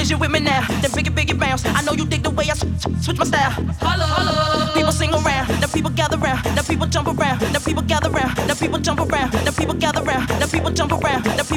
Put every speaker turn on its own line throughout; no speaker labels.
Is you with me now? Then biggie, biggie bounce. I know you dig the way I switch my style. Holla, holla. People sing around. The people gather around. The people jump around. The people gather around. The people jump around. The people gather around. The people jump around. People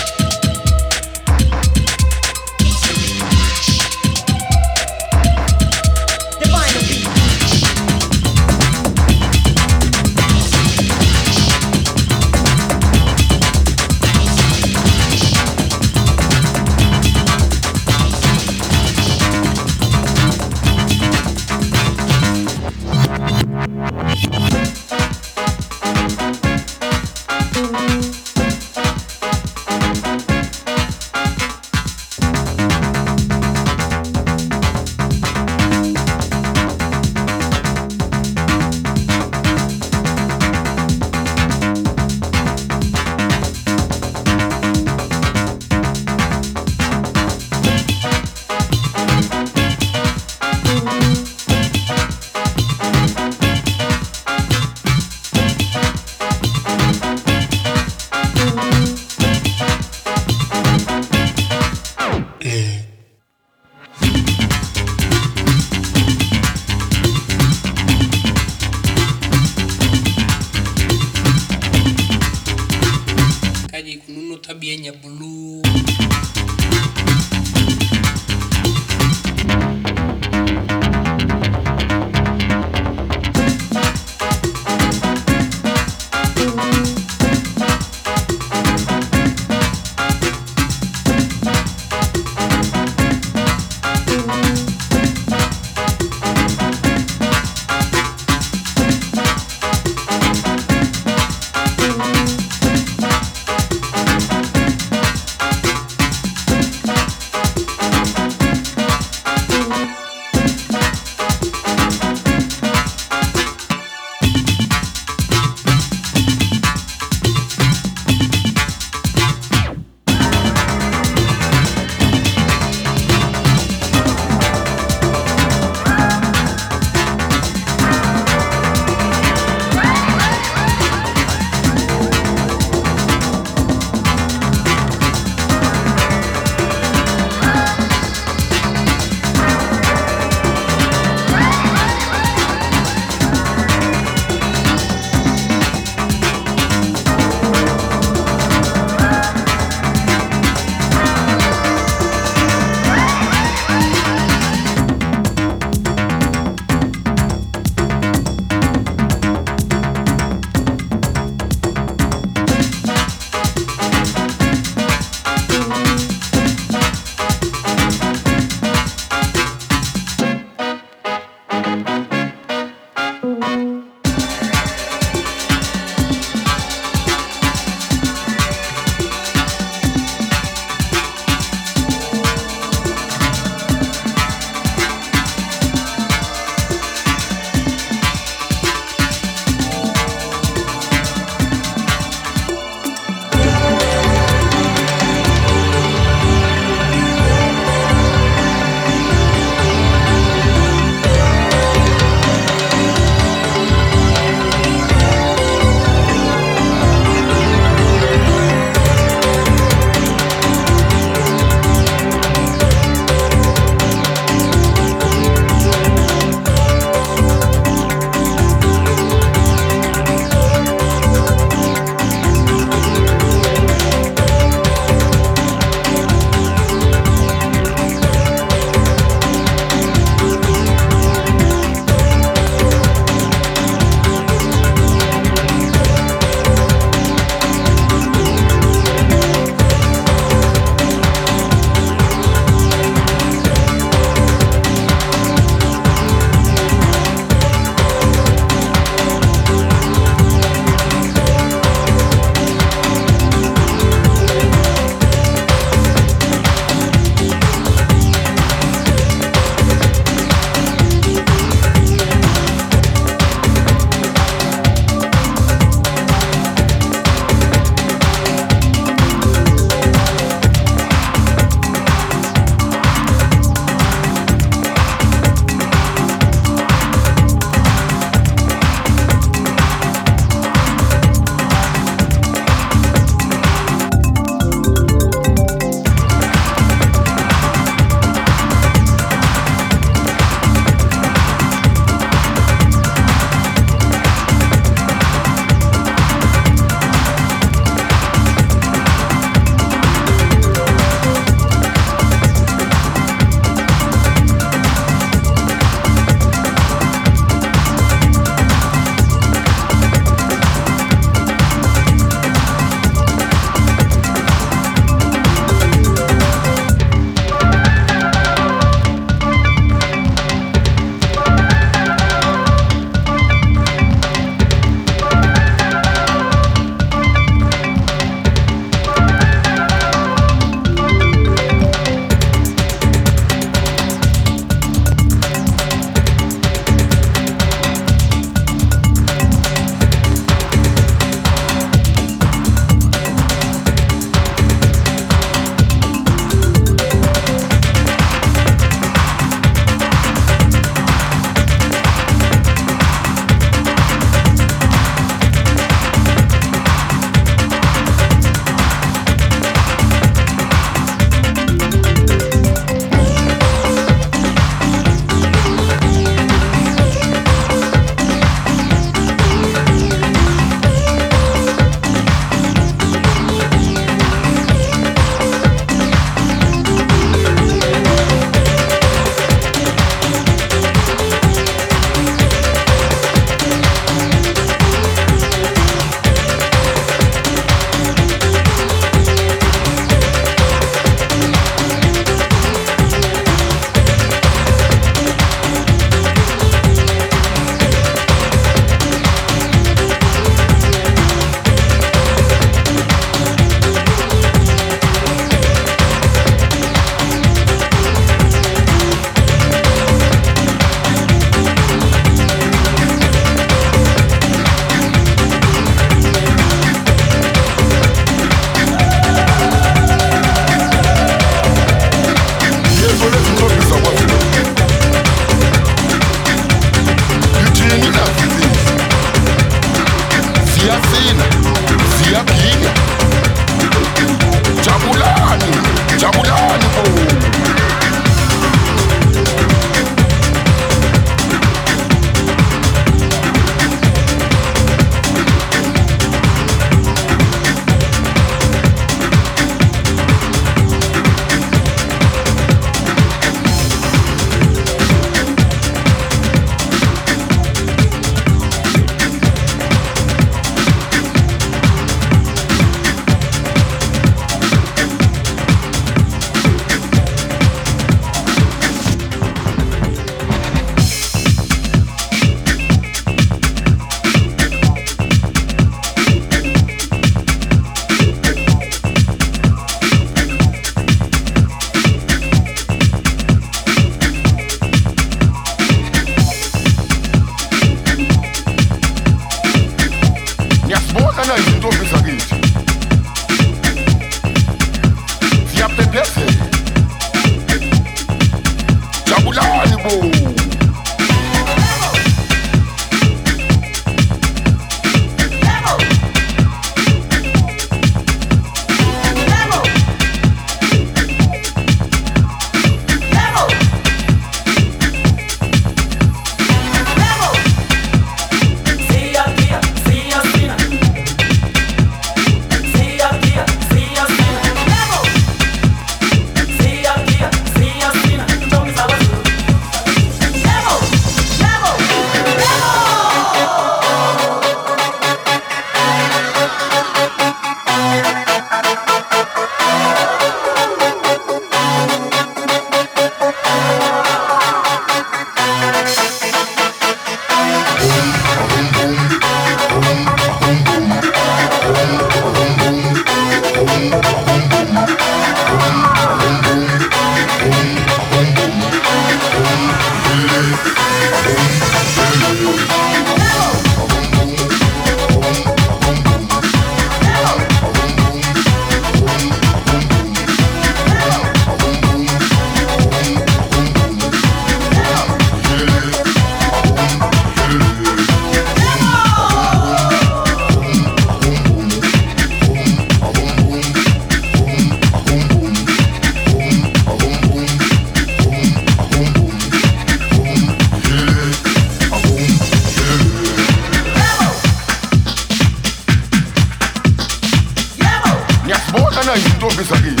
na YouTube zagić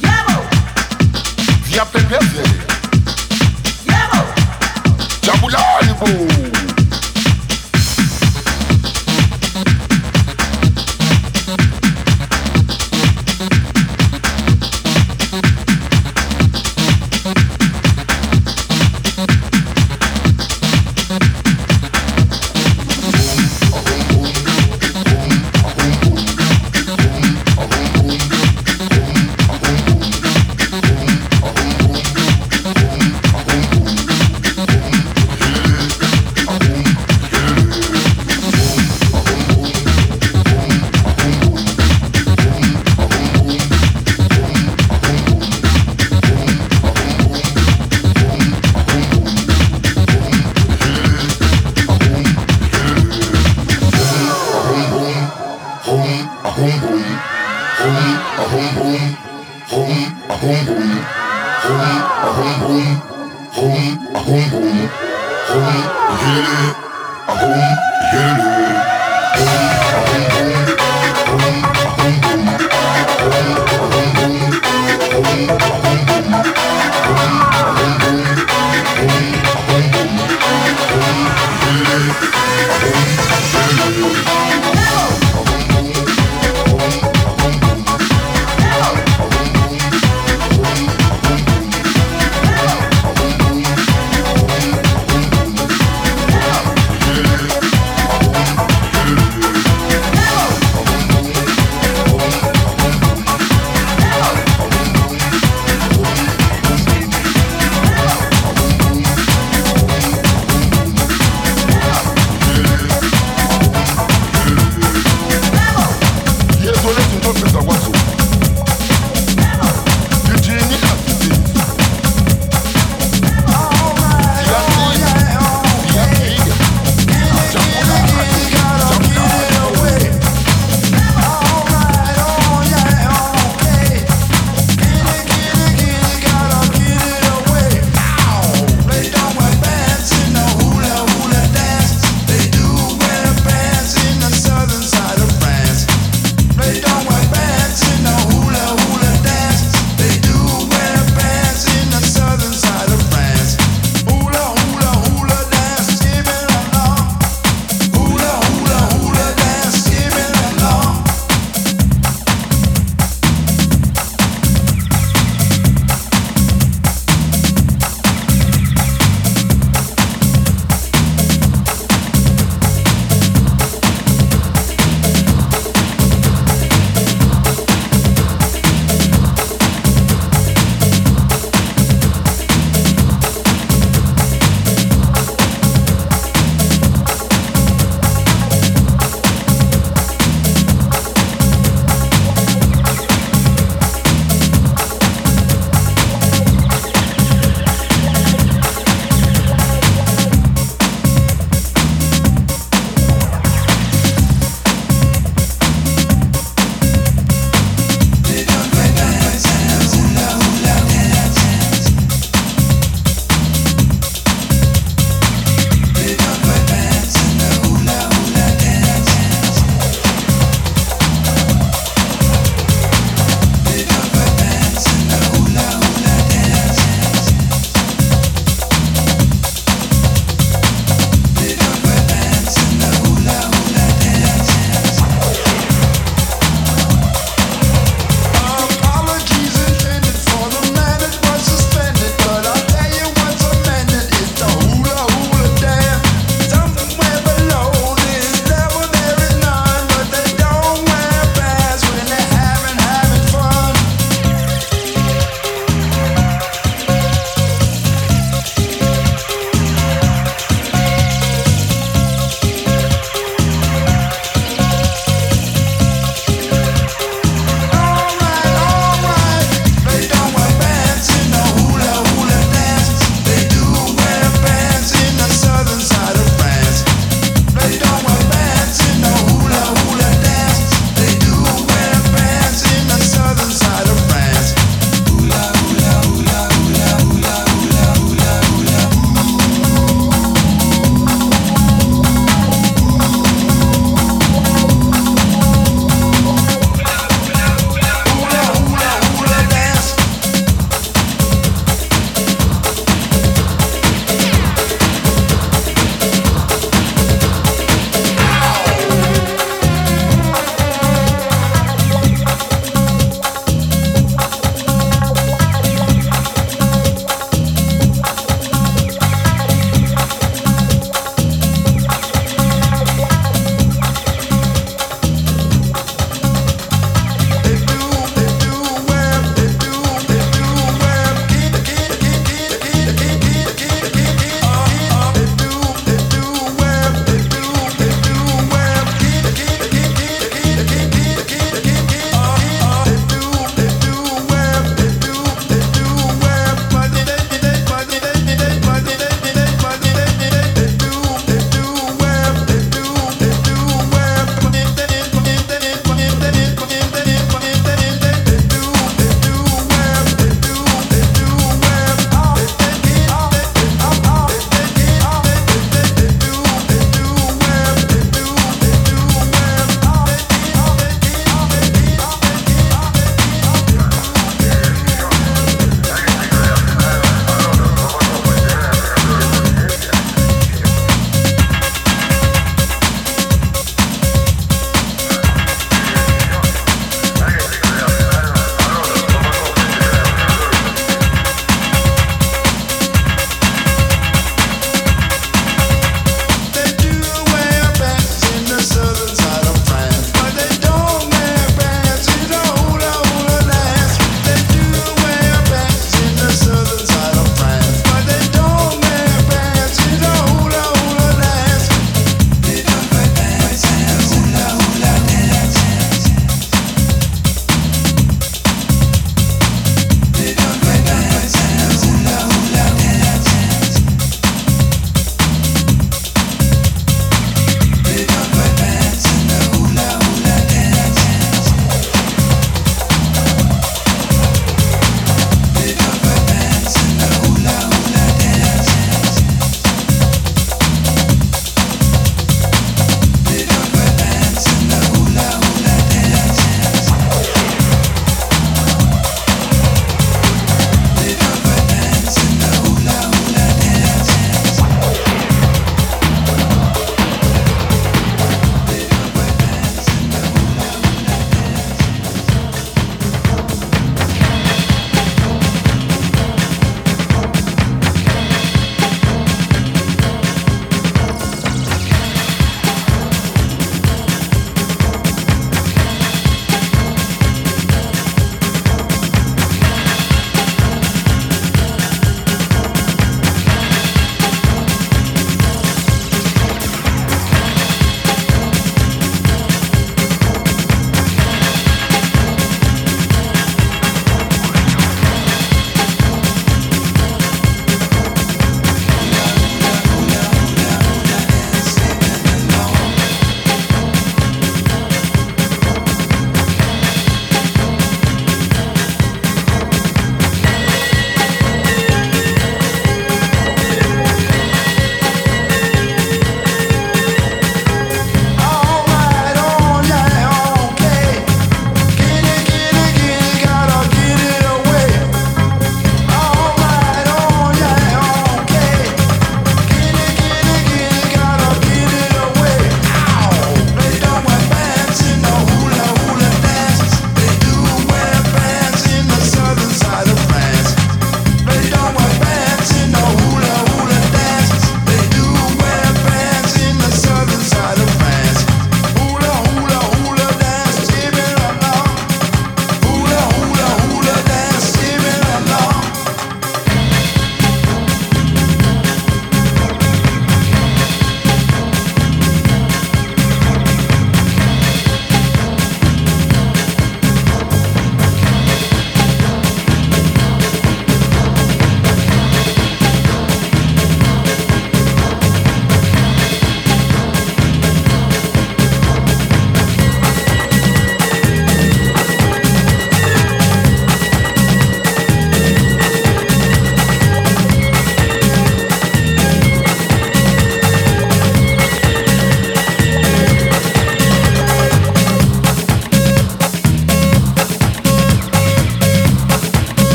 W ja PPZ Jabulalibu